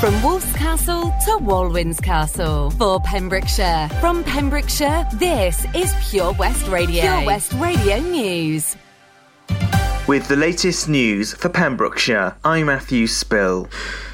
From Wolf's Castle to Walwyn's Castle. For Pembrokeshire. From Pembrokeshire, this is Pure West Radio. Pure West Radio News. With the latest news for Pembrokeshire, I'm Matthew Spill.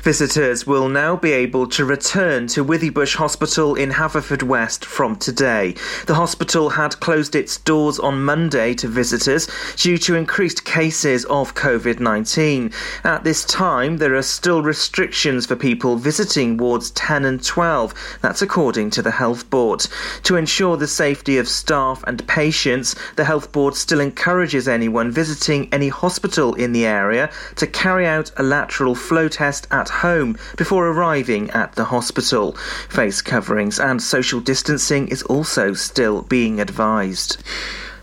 Visitors will now be able to return to Withybush Hospital in Haverfordwest from today. The hospital had closed its doors on Monday to visitors due to increased cases of COVID 19. At this time, there are still restrictions for people visiting wards 10 and 12. That's according to the Health Board. To ensure the safety of staff and patients, the Health Board still encourages anyone visiting any hospital in the area to carry out a lateral flow test at home before arriving at the hospital. Face coverings and social distancing is also still being advised.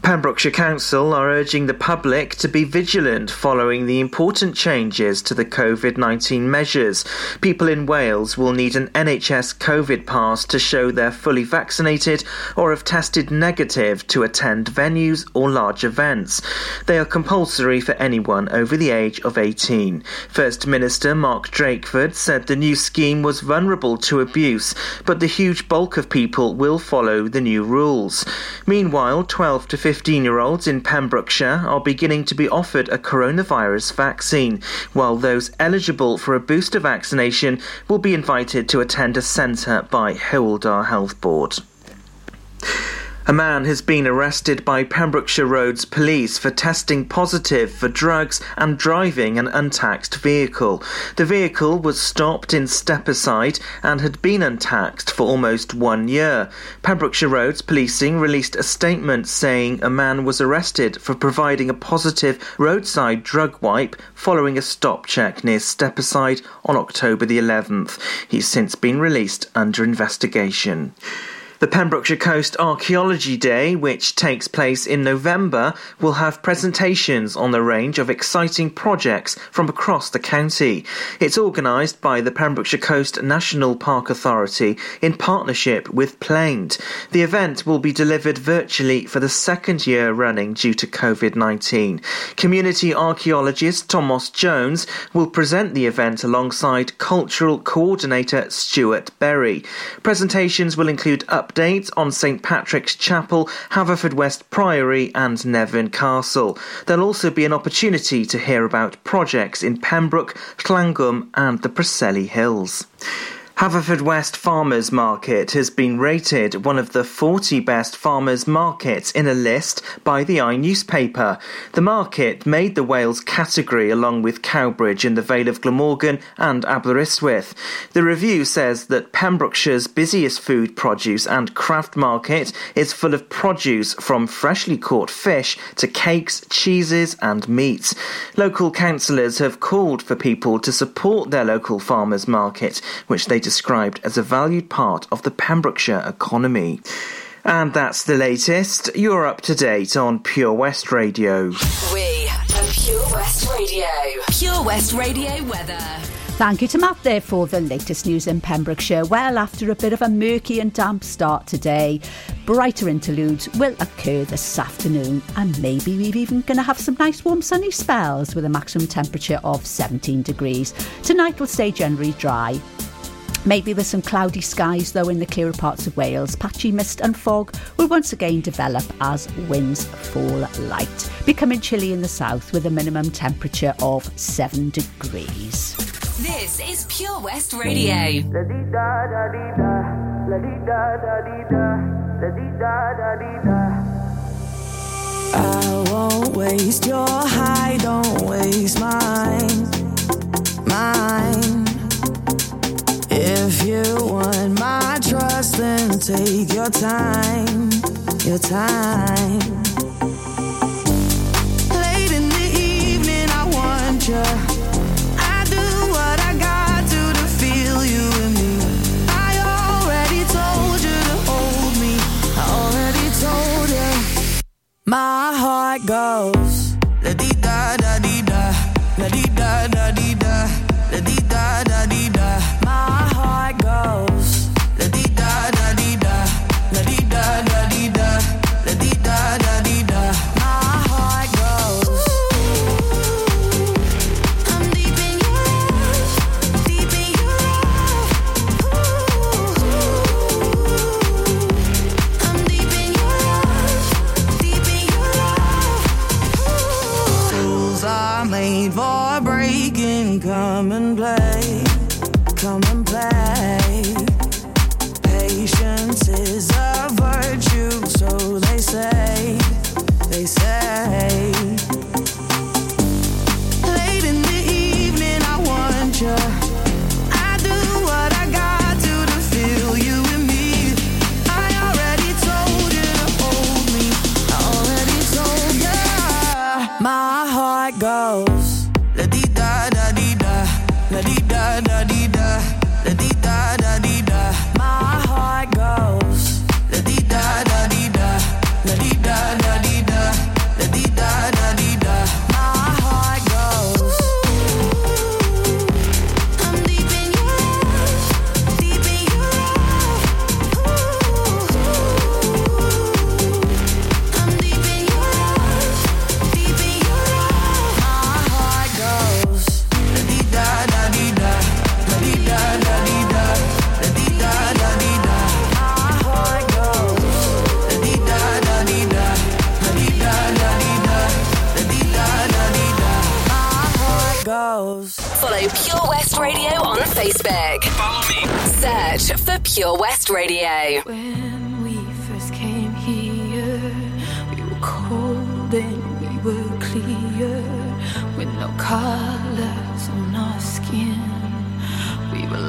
Pembrokeshire Council are urging the public to be vigilant following the important changes to the COVID 19 measures. People in Wales will need an NHS COVID pass to show they're fully vaccinated or have tested negative to attend venues or large events. They are compulsory for anyone over the age of 18. First Minister Mark Drakeford said the new scheme was vulnerable to abuse, but the huge bulk of people will follow the new rules. Meanwhile, 12 to 15 year olds in Pembrokeshire are beginning to be offered a coronavirus vaccine, while those eligible for a booster vaccination will be invited to attend a centre by Dda Health Board. A man has been arrested by Pembrokeshire Roads Police for testing positive for drugs and driving an untaxed vehicle. The vehicle was stopped in Stepaside and had been untaxed for almost one year. Pembrokeshire Roads Policing released a statement saying a man was arrested for providing a positive roadside drug wipe following a stop check near Stepaside on October the 11th. He's since been released under investigation. The Pembrokeshire Coast Archaeology Day, which takes place in November, will have presentations on a range of exciting projects from across the county. It's organised by the Pembrokeshire Coast National Park Authority in partnership with Planed. The event will be delivered virtually for the second year running due to COVID 19. Community archaeologist Thomas Jones will present the event alongside cultural coordinator Stuart Berry. Presentations will include up updates on St Patrick's Chapel, Haverfordwest Priory, and Nevern Castle. There'll also be an opportunity to hear about projects in Pembroke, Llangwm, and the Preseli Hills. Haverfordwest Farmers Market has been rated one of the 40 best farmers markets in a list by the i newspaper. The market made the Wales category along with Cowbridge in the Vale of Glamorgan and Aberystwyth. The review says that Pembrokeshire's busiest food produce and craft market is full of produce from freshly caught fish to cakes, cheeses and meats. Local councillors have called for people to support their local farmers market, which they described as a valued part of the Pembrokeshire economy. And that's the latest. You're up to date on Pure West Radio. We are Pure West Radio. Pure West Radio weather. Thank you to Matt there for the latest news in Pembrokeshire. Well, after a bit of a murky and damp start today, brighter interludes will occur this afternoon, and maybe we're even going to have some nice warm sunny spells with a maximum temperature of 17 degrees. Tonight will stay generally dry. Maybe with some cloudy skies, though, in the clearer parts of Wales. Patchy mist and fog will once again develop as winds fall light, becoming chilly in the south with a minimum temperature of 7 degrees. This is Pure West Radio. I won't waste your high, don't waste mine, mine. If you want my trust, then take your time, your time. Late in the evening, I want you. I do what I got to to feel you me. I already told you to hold me. I already told you. My heart goes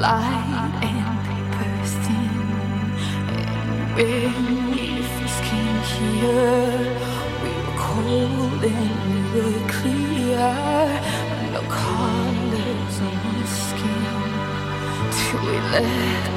light and paper thin. And when we first came here, we were cold and we were clear. No colors on our skin till we left.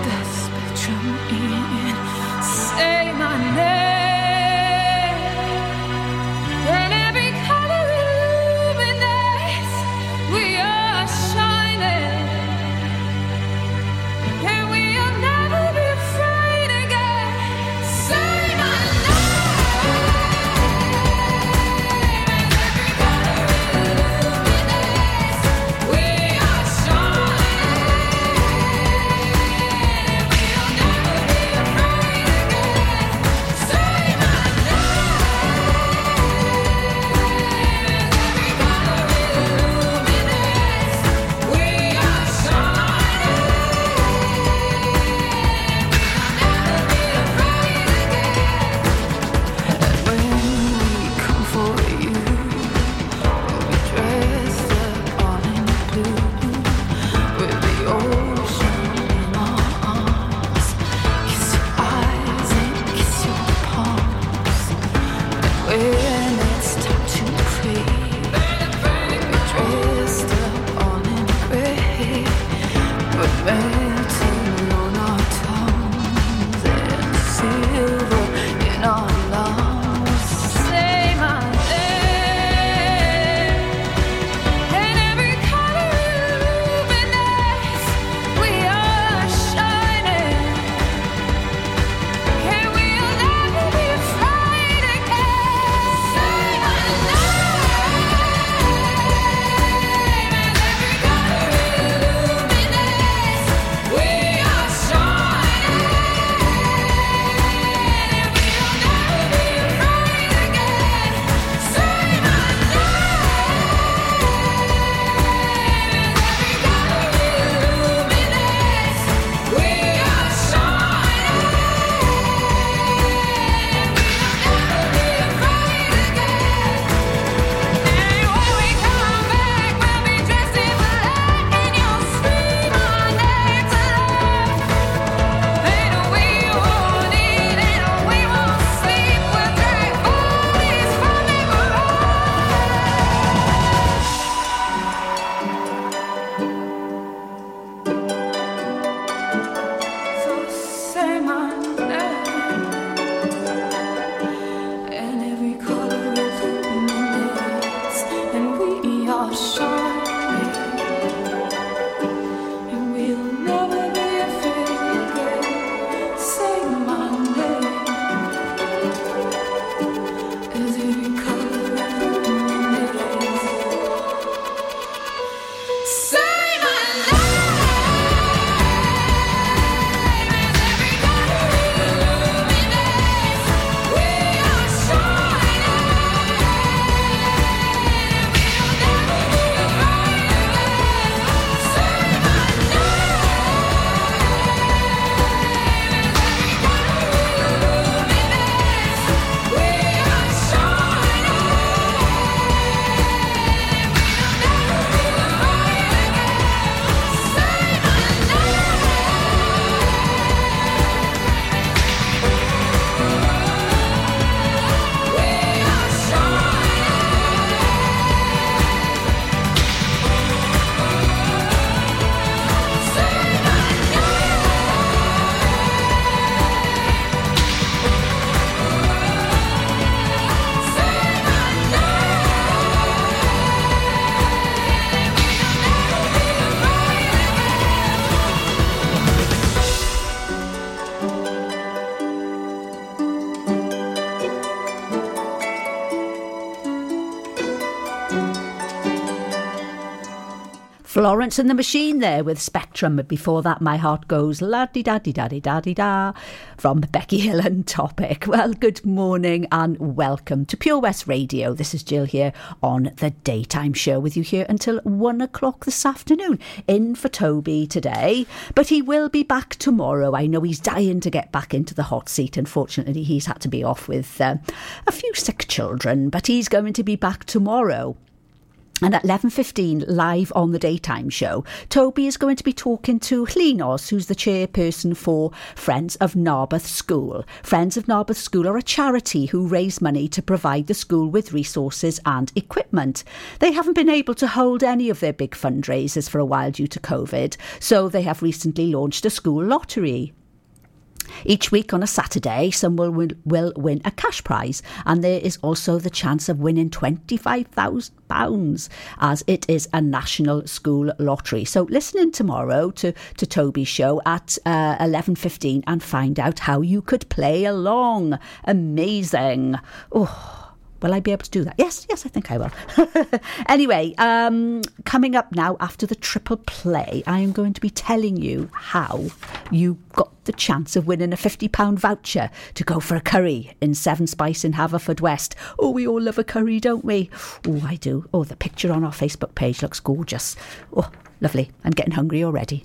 Florence and the Machine there with Spectrum. But before that, My Heart Goes la di da di da di da di da from Becky Hill and Topic. Well, good morning and welcome to Pure West Radio. This is Jill here on the daytime show with you here until one o'clock this afternoon. In for Toby today, but he will be back tomorrow. I know he's dying to get back into the hot seat. Unfortunately, he's had to be off with uh, a few sick children, but he's going to be back tomorrow. And at 11.15, live on the daytime show, Toby is going to be talking to Llinos, who's the chairperson for Friends of Narberth School. Friends of Narberth School are a charity who raise money to provide the school with resources and equipment. They haven't been able to hold any of their big fundraisers for a while due to COVID, so they have recently launched a school lottery. Each week on a Saturday, someone will, will win a cash prize, and there is also the chance of winning £25,000 as it is a national school lottery. So listen in tomorrow to, to Toby's show at uh, 11.15 and find out how you could play along. Amazing. Oh. Will I be able to do that? Yes, yes, I think I will. anyway, um, coming up now after the triple play, I am going to be telling you how you got the chance of winning a £50 voucher to go for a curry in Seven Spice in Haverfordwest. Oh, we all love a curry, don't we? Oh, I do. Oh, the picture on our Facebook page looks gorgeous. Oh, lovely. I'm getting hungry already.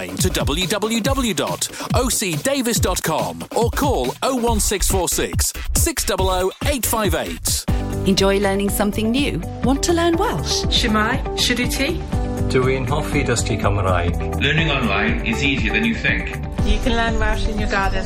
to www.ocdavis.com or call 01646 600 858. Enjoy learning something new? Want to learn Welsh? Shwmae, Shuduti. Dwi'n hoffi dysgu Cymraeg. Learning online is easier than you think. You can learn Welsh in your garden.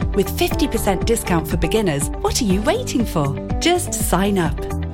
With 50% discount for beginners, what are you waiting for? Just sign up.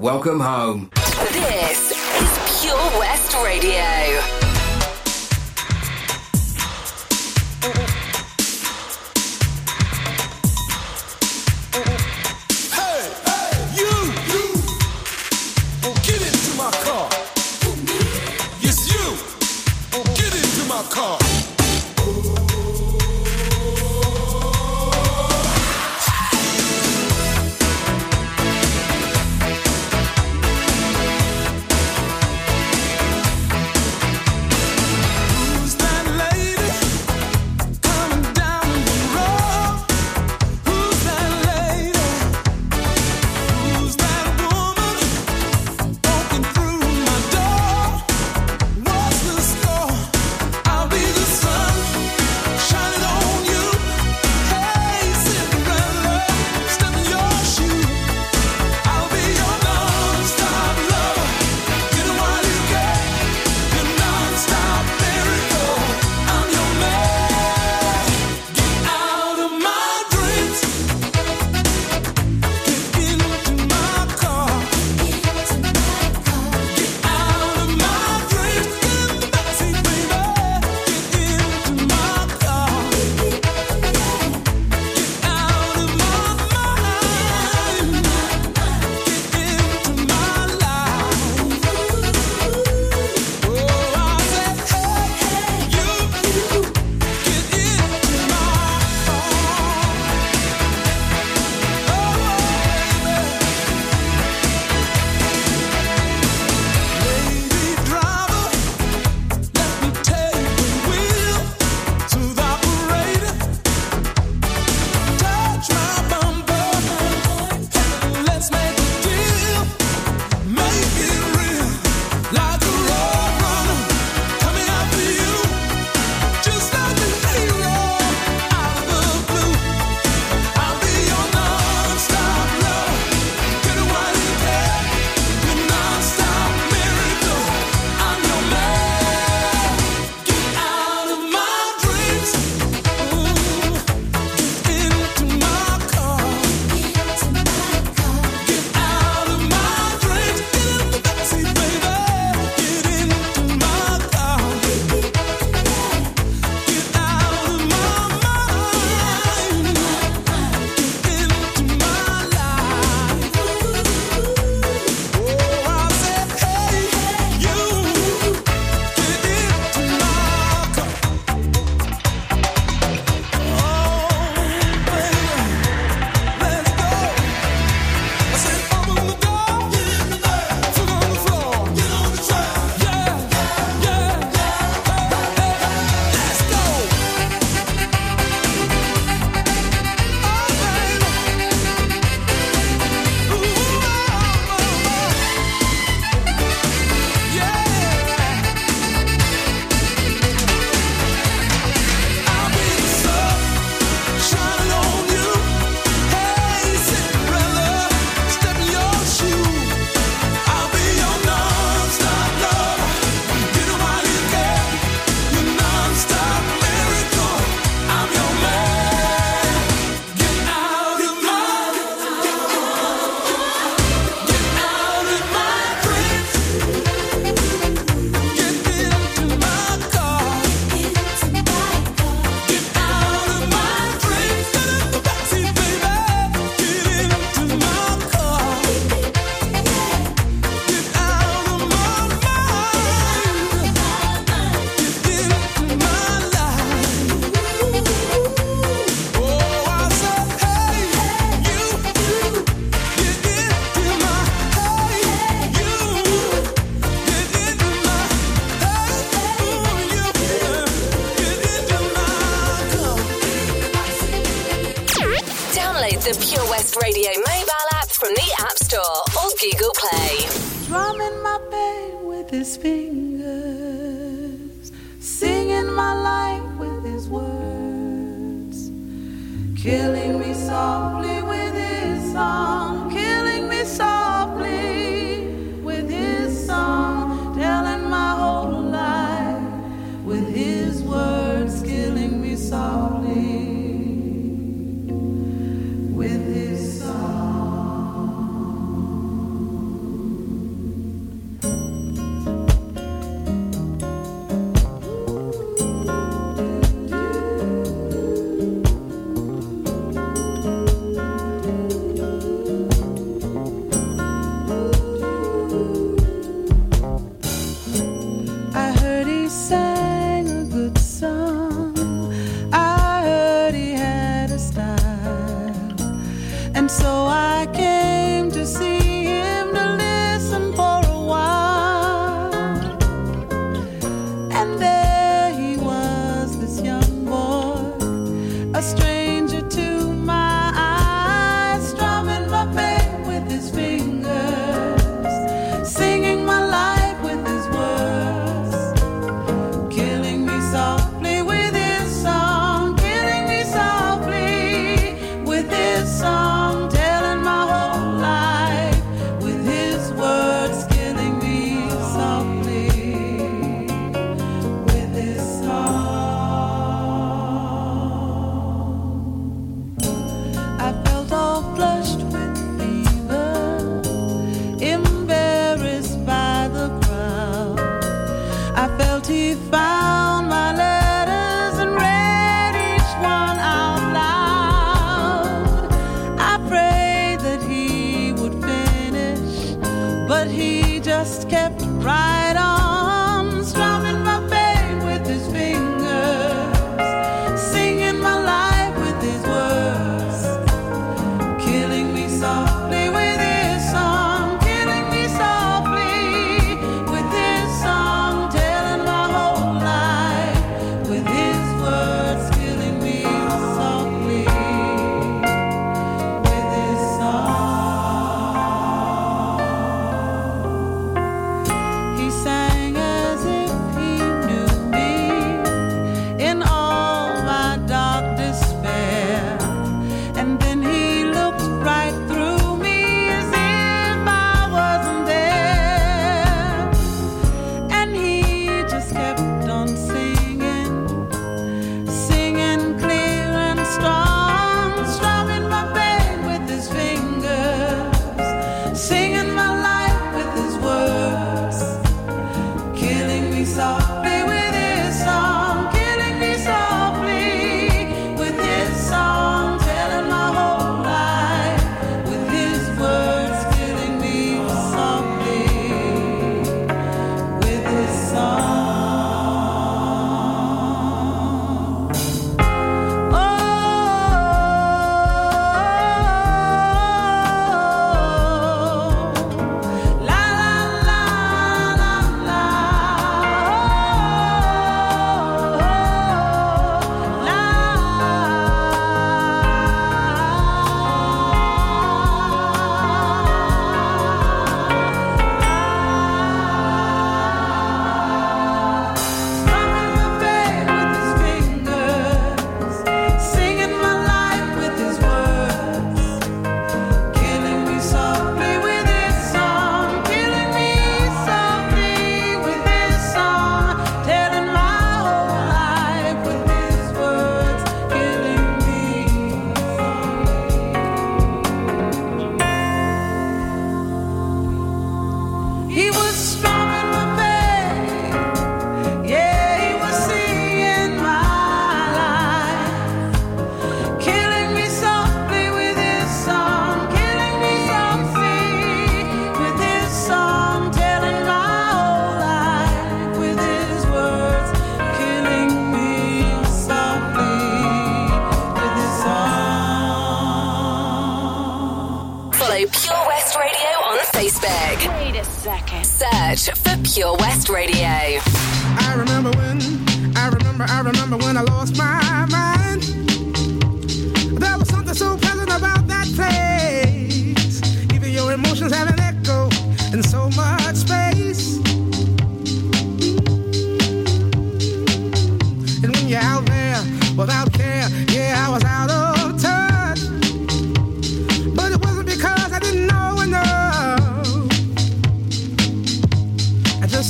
Welcome home. This is Pure West Radio.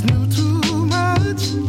knew too much.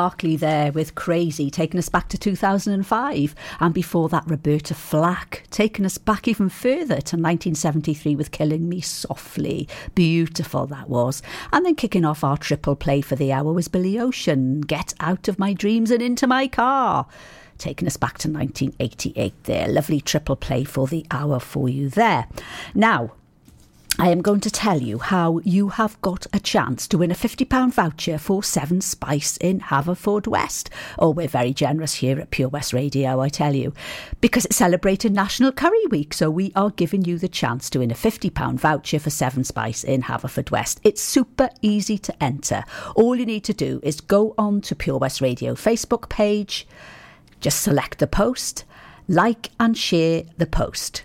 Barkley there with Crazy, taking us back to 2005. And before that, Roberta Flack, taking us back even further to 1973 with Killing Me Softly. Beautiful that was. And then kicking off our triple play for the hour was Billy Ocean, Get Out of My Dreams and Into My Car taking us back to 1988 there. Lovely triple play for the hour for you there. Now, I am going to tell you how you have got a chance to win a £50 voucher for Seven Spice in Haverfordwest. Oh, we're very generous here at Pure West Radio, I tell you, because it's celebrating National Curry Week. So we are giving you the chance to win a £50 voucher for Seven Spice in Haverfordwest. It's super easy to enter. All you need to do is go on to Pure West Radio Facebook page, just select the post, like and share the post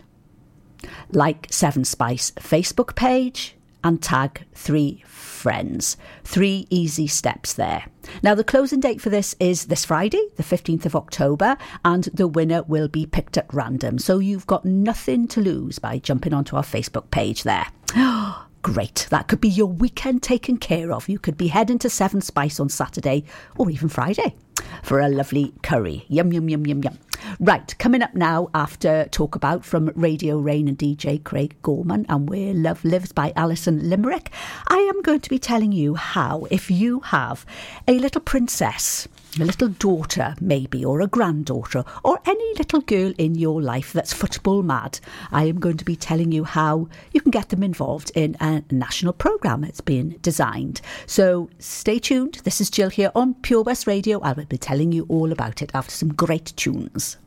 like Seven Spice Facebook page and tag three friends. Three easy steps there. Now, the closing date for this is this Friday, the 15th of October, and the winner will be picked at random. So you've got nothing to lose by jumping onto our Facebook page there. Great. That could be your weekend taken care of. You could be heading to Seven Spice on Saturday or even Friday for a lovely curry. Yum, yum, yum, yum, yum. Right, coming up now after Talk About from Radio Rain and DJ Craig Gorman and Where Love Lives by Alison Limerick, I am going to be telling you how, if you have a little princess, a little daughter, maybe, or a granddaughter, or any little girl in your life that's football mad, I am going to be telling you how you can get them involved in a national programme that's been designed. So stay tuned. This is Jill here on Pure West Radio. I will be telling you all about it after some great tunes.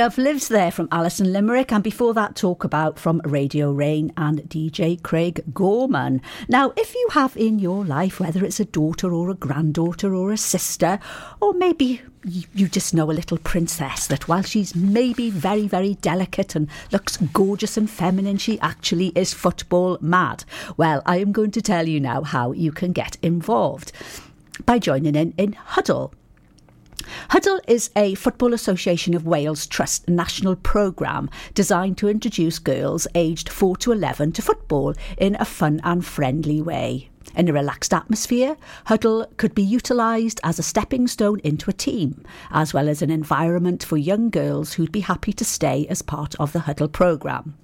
Love Lives There from Alison Limerick, and before that, talk about from Radio Rain and DJ Craig Gorman. Now, if you have in your life, whether it's a daughter or a granddaughter or a sister, or maybe you just know a little princess that while she's maybe very, very delicate and looks gorgeous and feminine, she actually is football mad. Well, I am going to tell you now how you can get involved by joining in in Huddle. Huddle is a Football Association of Wales Trust national programme designed to introduce girls aged 4 to 11 to football in a fun and friendly way. In a relaxed atmosphere, Huddle could be utilised as a stepping stone into a team, as well as an environment for young girls who'd be happy to stay as part of the Huddle programme.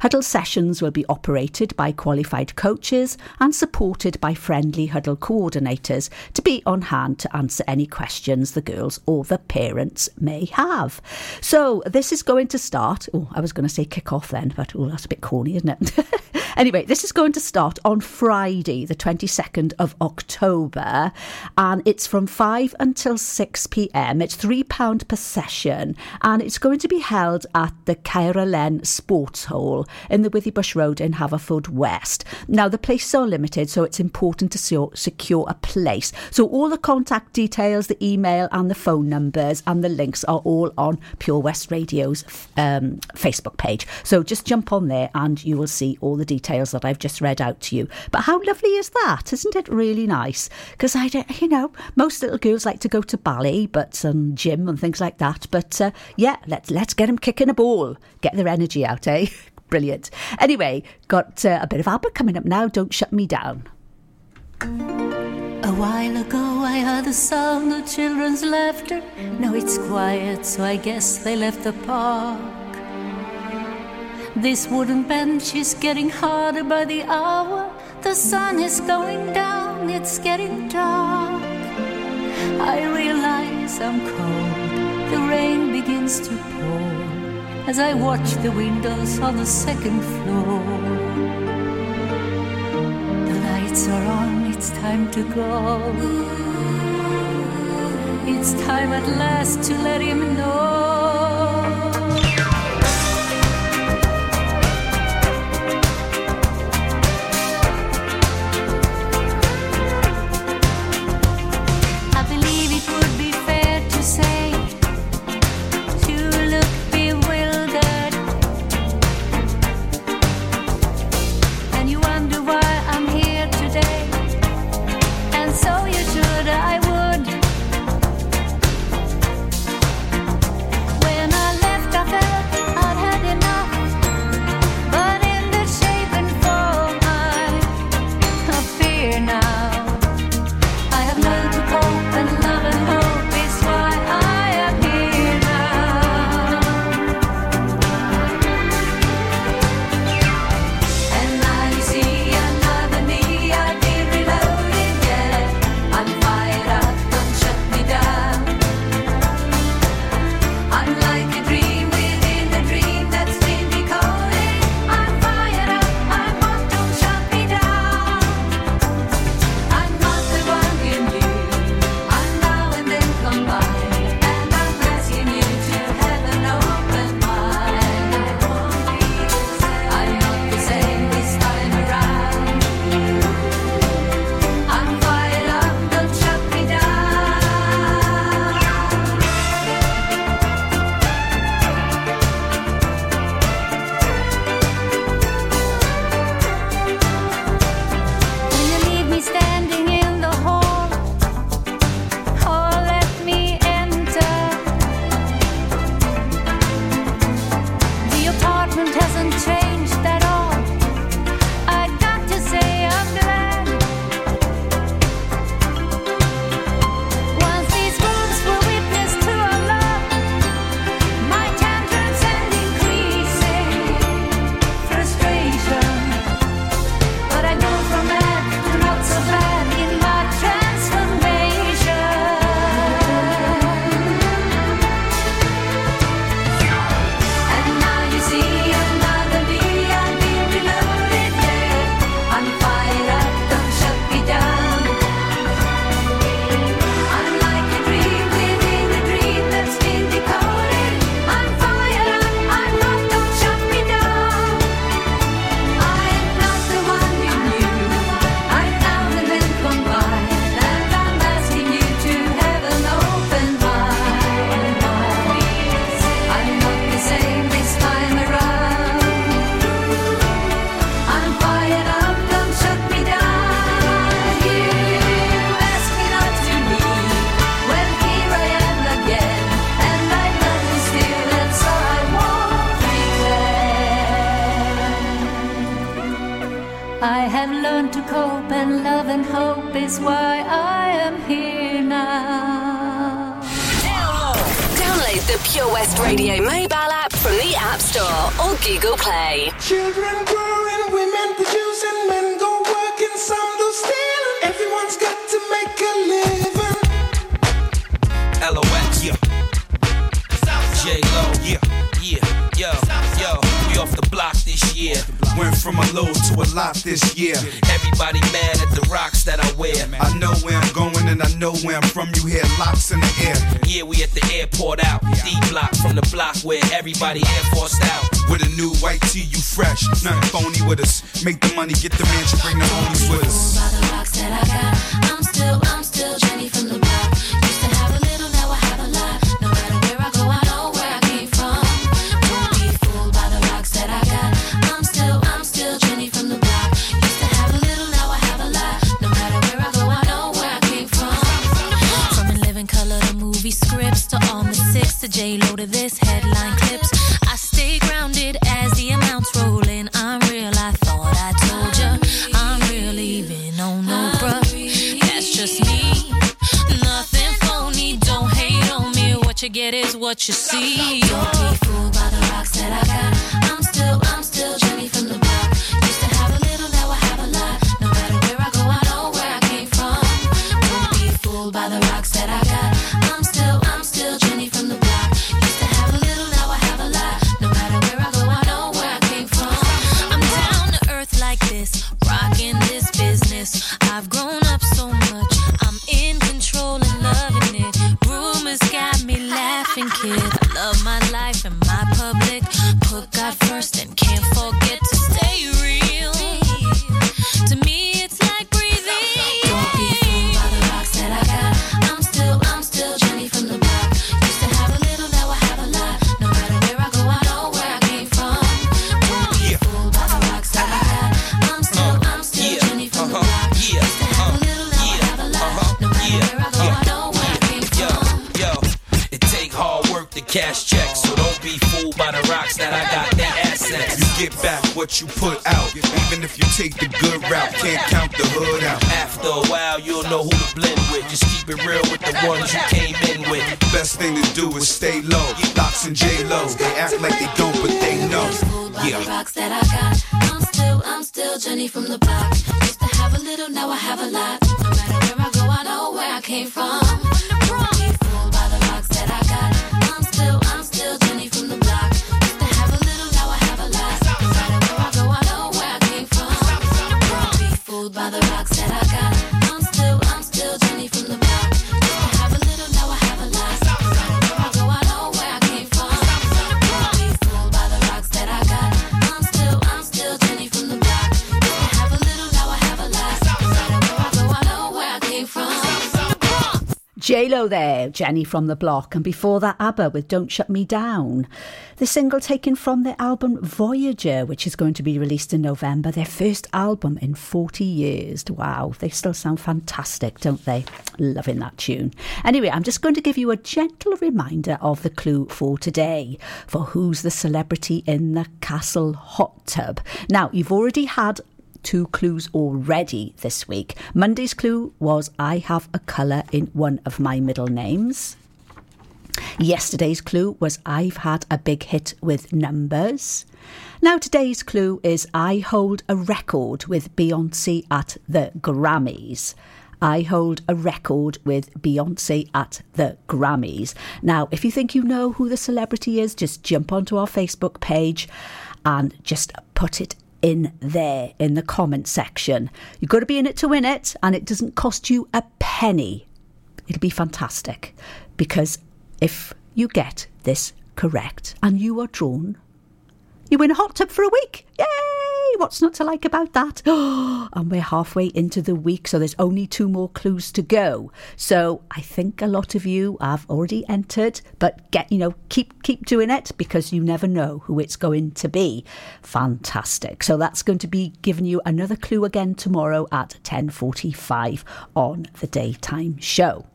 Huddle sessions will be operated by qualified coaches and supported by friendly Huddle coordinators to be on hand to answer any questions the girls or the parents may have. So, this is going to start. Oh, I was going to say kick off then, but oh, that's a bit corny, isn't it? anyway, this is going to start on Friday, the 22nd of October, and it's from 5 until 6 pm. It's £3 per session, and it's going to be held at the Caer Elen Sports Hall in the Withybush Road in Haverfordwest. Now, the places are limited, so it's important to secure a place. So, all the contact details, the email, and the phone numbers and the links are all on Pure West Radio's um, Facebook page. So, just jump on there and you will see all the details that I've just read out to you. But how lovely is that? Isn't it really nice? Because I don't, you know, most little girls like to go to ballet, but um, gym and things like that. But uh, yeah, let's let's get them kicking a ball, get their energy out, eh? Brilliant. Anyway, got uh, a bit of ABBA coming up now. Don't shut me down. A while ago, I heard the sound of children's laughter. Now it's quiet, so I guess they left the park. This wooden bench is getting harder by the hour. The sun is going down, it's getting dark. I realize I'm cold, the rain begins to pour as I watch the windows on the second floor. The lights are on, it's time to go. It's time at last to let him know. Say Nothing phony with us. Make the money, get the mansion, bring the homies with us. By the rocks that I got, I'm still, I'm still Jenny from the block. Used to have a little, now I have a lot. No matter where I go, I know where I came from. Don't be fooled by the rocks that I got. I'm still, I'm still Jenny from the block. Used to have a little, now I have a lot. No matter where I go, I know where I came from. From in living color to movie scripts to all the six to J Lo to this you see. There, Jenny from the block, and before that, ABBA with Don't Shut Me Down. The single taken from their album Voyager, which is going to be released in November, their first album in 40 years. Wow, they still sound fantastic, don't they? Loving that tune. Anyway, I'm just going to give you a gentle reminder of the clue for today for who's the celebrity in the castle hot tub. Now, you've already had two clues already this week. Monday's clue was I have a colour in one of my middle names. Yesterday's clue was I've had a big hit with numbers. Now, today's clue is I hold a record with Beyonce at the Grammys. I hold a record with Beyonce at the Grammys. Now, if you think you know who the celebrity is, just jump onto our Facebook page and just put it in there in the comment section. You've got to be in it to win it, and it doesn't cost you a penny. It'll be fantastic because if you get this correct and you are drawn, you win a hot tub for a week. Yay! What's not to like about that? and we're halfway into the week, so there's only two more clues to go. So I think a lot of you have already entered, but get you know keep keep doing it because you never know who it's going to be. Fantastic. So that's going to be giving you another clue again tomorrow at 10:45 on the daytime show.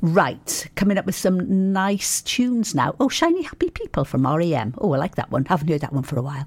Right, coming up with some nice tunes now. Oh, Shiny Happy People from REM. Oh, I like that one. Haven't heard that one for a while.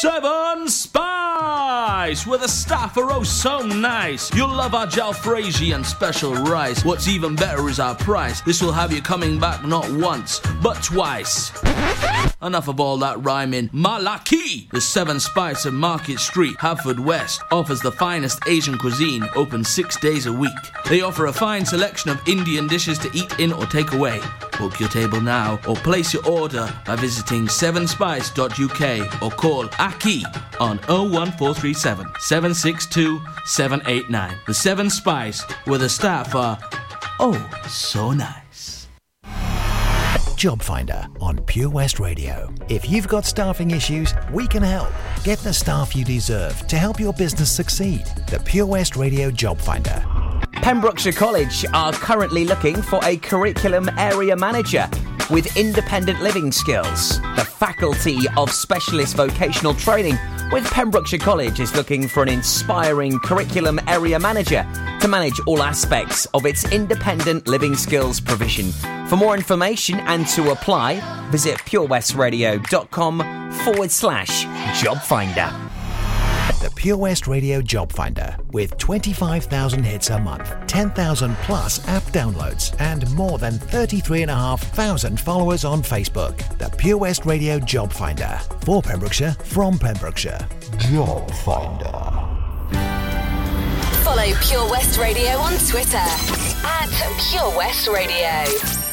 Seven Spice, where the staff are oh so nice. You'll love our jalfrezi and special rice. What's even better is our price. This will have you coming back not once, but twice. Enough of all that rhyming. Malaki! The Seven Spice of Market Street, Haverfordwest, offers the finest Asian cuisine, open six days a week. They offer a fine selection of Indian dishes to eat in or take away. Book your table now or place your order by visiting sevenspice.uk or call Aki on 01437 762 789. The Seven Spice, where the staff are oh so nice. Job Finder on Pure West Radio. If you've got staffing issues, we can help. Get the staff you deserve to help your business succeed. The Pure West Radio Job Finder. Pembrokeshire College are currently looking for a curriculum area manager with independent living skills. The Faculty of Specialist Vocational Training with Pembrokeshire College is looking for an inspiring curriculum area manager to manage all aspects of its independent living skills provision. For more information and to apply, visit purewestradio.com forward slash job finder. The Pure West Radio Job Finder with 25,000 hits a month, 10,000 plus app downloads, and more than 33,500 followers on Facebook. The Pure West Radio Job Finder for Pembrokeshire from Pembrokeshire. Job Finder. Follow Pure West Radio on Twitter at Pure West Radio.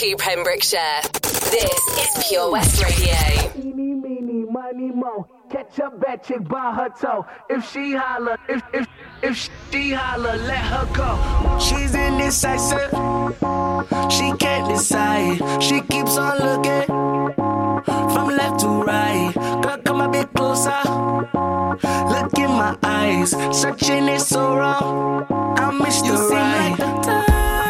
to Pembrokeshire. This is Pure West Radio. Meeny, meeny, money, mo. Catch a bad chick by her toe. If she holler, if, if, if she holler, let her go. She's indecisive. She can't decide. She keeps on looking from left to right. Girl, come a bit closer. Look in my eyes. Searching is so wrong. I miss you. Right. Seem like the time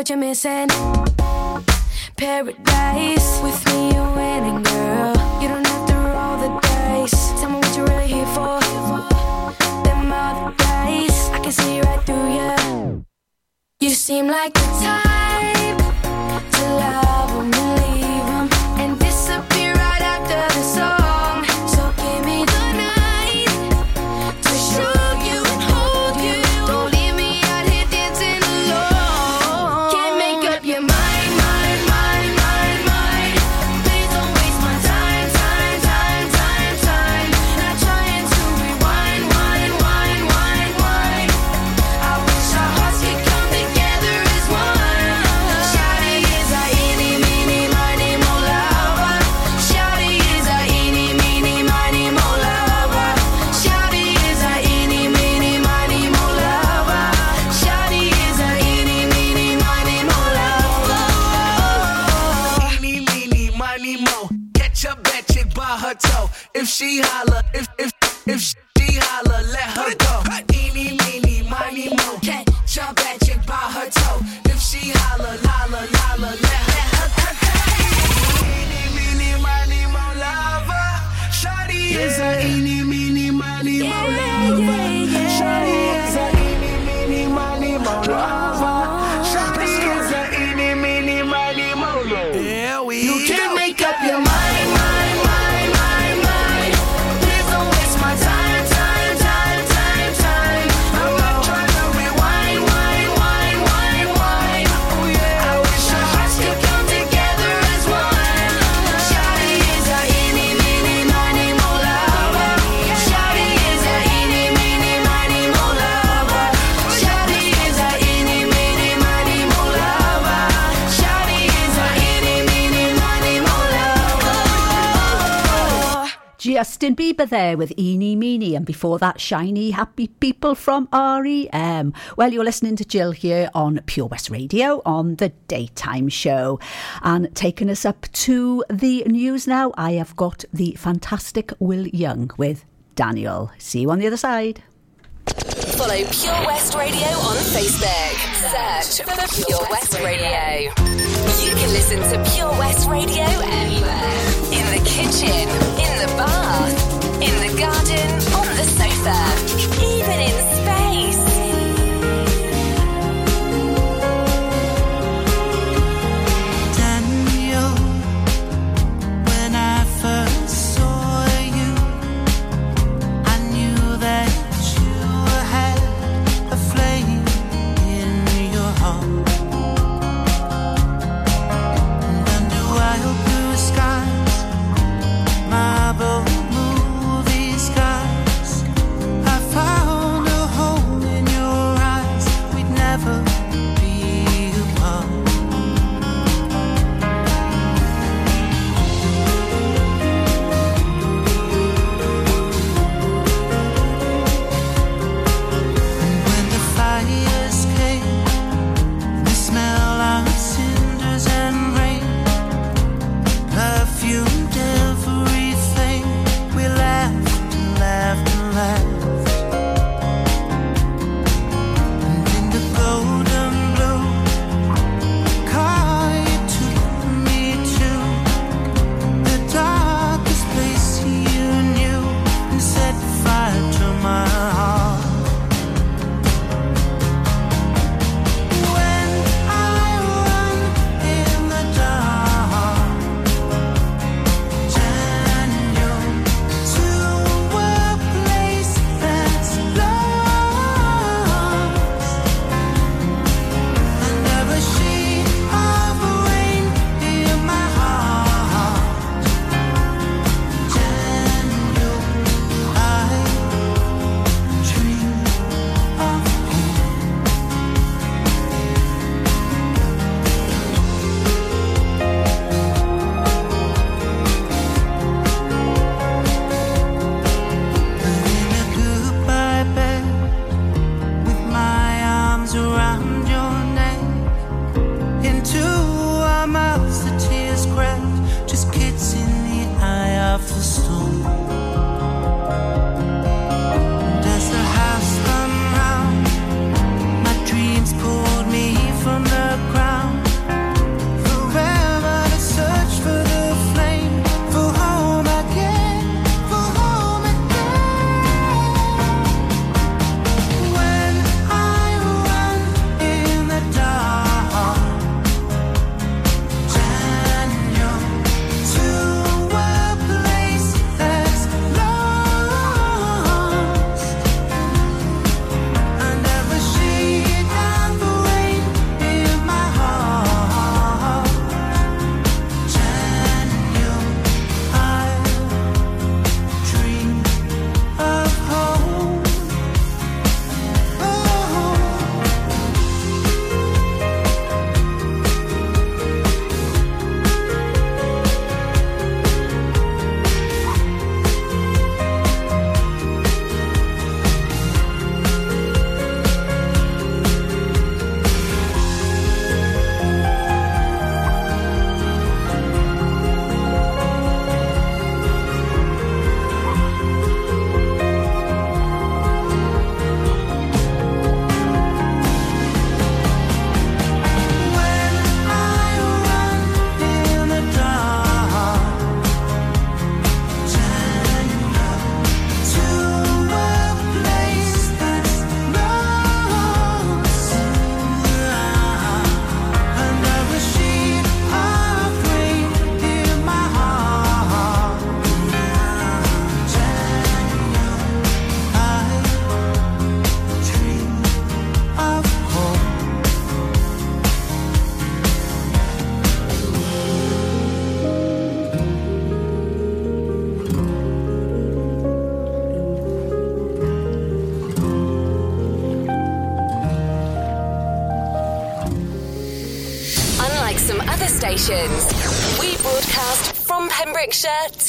what you're missing. Paradise with me, you're winning, girl. You don't have to roll the dice. Tell me what you're really here for. Them other guys, I can see right through you. You seem like the type to love a million. Bieber there with Eeny Meeny, and before that, Shiny Happy People from REM. Well, you're listening to Jill here on Pure West Radio on the daytime show. And taking us up to the news now, I have got the fantastic Will Young with Daniel. See you on the other side. Follow Pure West Radio on Facebook. Search for Pure West Radio. You can listen to Pure West Radio anywhere. In the kitchen, in the bath in the garden, on the sofa, even in perfume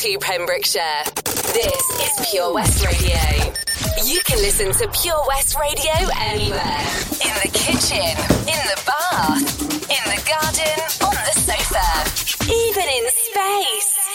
to Pembrokeshire. This is Pure West Radio. You can listen to Pure West Radio anywhere. In the kitchen, in the bath, in the garden,